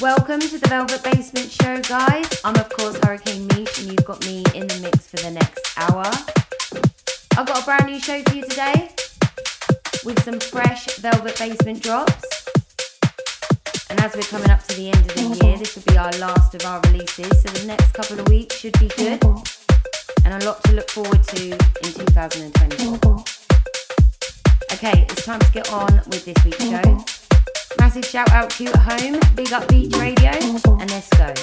Welcome to the Velvet Basement Show, guys. I'm, of course, Hurricane Meesh, and you've got me in the mix for the next hour. I've got a brand new show for you today with some fresh Velvet Basement drops. And as we're coming up to the end of the year, this will be our last of our releases, so the next couple of weeks should be good. And a lot to look forward to in 2024. Okay, it's time to get on with this week's show. Massive shout out to you at home, big up Beach Radio, and let's go.